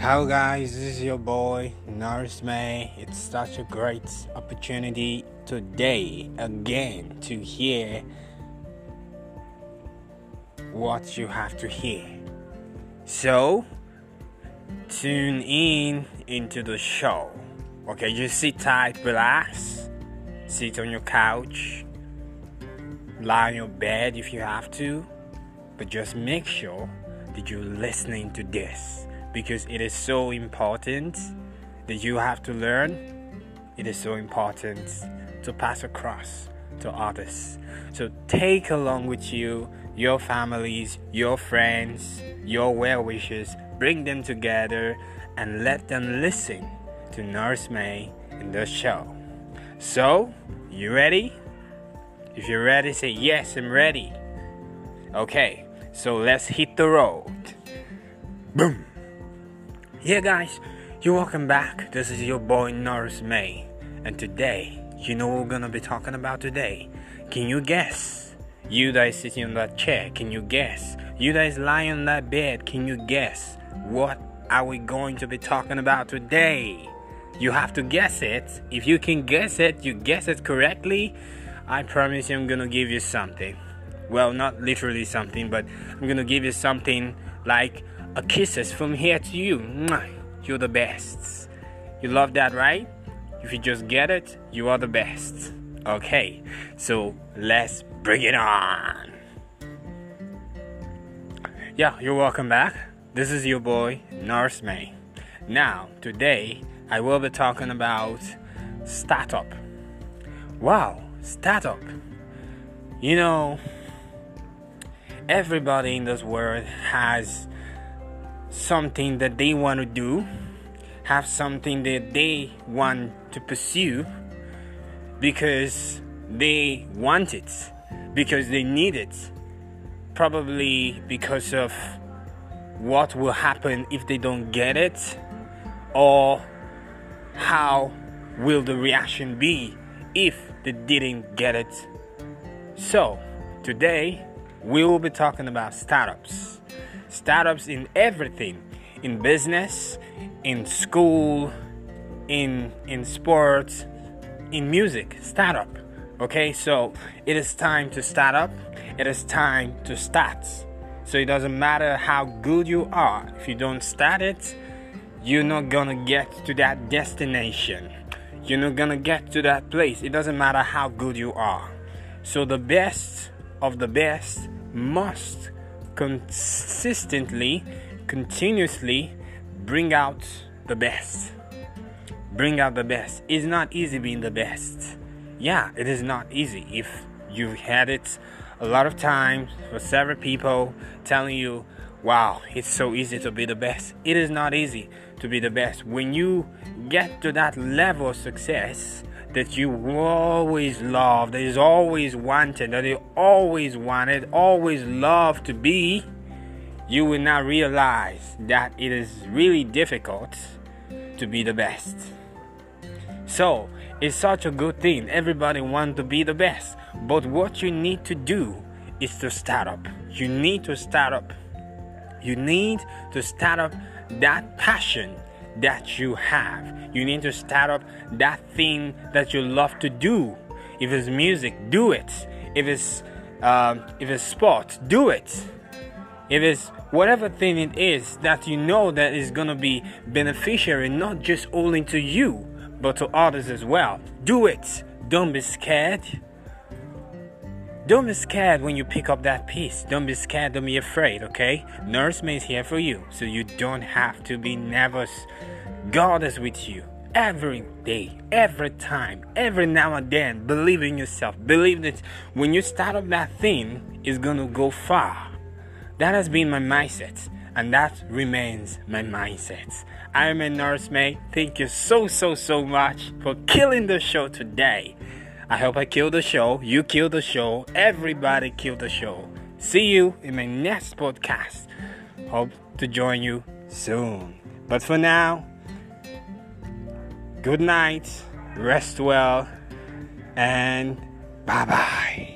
Hello, guys, this is your boy Nurse May. It's such a great opportunity today again to hear what you have to hear. So, tune in into the show. Okay, just sit tight, relax, sit on your couch, lie on your bed if you have to, but just make sure that you're listening to this because it is so important that you have to learn. It is so important to pass across to others. So take along with you your families, your friends, your well wishers, bring them together and let them listen to Nurse May in the show. So, you ready? If you're ready, say yes, I'm ready. Okay, so let's hit the road. Boom. Yeah, guys, you're welcome back. This is your boy Nurse May, and today, you know what we're gonna be talking about today? Can you guess? You guys sitting on that chair, can you guess? You guys lying on that bed, can you guess? What are we going to be talking about today? You have to guess it. If you can guess it, you guess it correctly. I promise you, I'm gonna give you something. Well, not literally something, but I'm gonna give you something like a kisses from here to you. You're the best. You love that, right? If you just get it, you are the best. Okay, so let's bring it on. Yeah, you're welcome back. This is your boy, Nurse May. Now, today, I will be talking about startup. Wow, startup. You know, everybody in this world has something that they want to do, have something that they want to pursue because they want it, because they need it, probably because of what will happen if they don't get it, or how will the reaction be if they didn't get it. So, today we will be talking about startups. Startups in everything. In business in school in in sports in music startup. Okay so it is time to start up. It is time to start. So it doesn't matter how good you are. If you don't start it you're not gonna get to that destination. You're not gonna get to that place. It doesn't matter how good you are. So the best of the best must consistently, continuously bring out the best. Bring out the best. It's not easy being the best. Yeah, it is not easy. If you've had it a lot of times for several people telling you, wow, it's so easy to be the best. It is not easy to be the best. When you get to that level of success, that you always love, that is always wanted, that you always wanted, always love to be, you will not realize that it is really difficult to be the best. So, it's such a good thing. Everybody wants to be the best. But what you need to do is to start up. You need to start up. You need to start up that passion that you have. You need to start up that thing that you love to do. If it's music, do it. If it's um, if it's sport, do it. If it's whatever thing it is that you know that is gonna be beneficiary not just only to you but to others as well, do it. Don't be scared. Don't be scared when you pick up that piece. Don't be scared. Don't be afraid, okay? Nurse is here for you, so you don't have to be nervous. God is with you every day, every time, every now and then. Believe in yourself. Believe that when you start up that thing, it's gonna go far. That has been my mindset, and that remains my mindset. I am a nurse. Thank you so, so, so much for killing the show today. I hope I killed the show. You killed the show. Everybody killed the show. See you in my next podcast. Hope to join you soon. But for now, good night, rest well, and bye bye.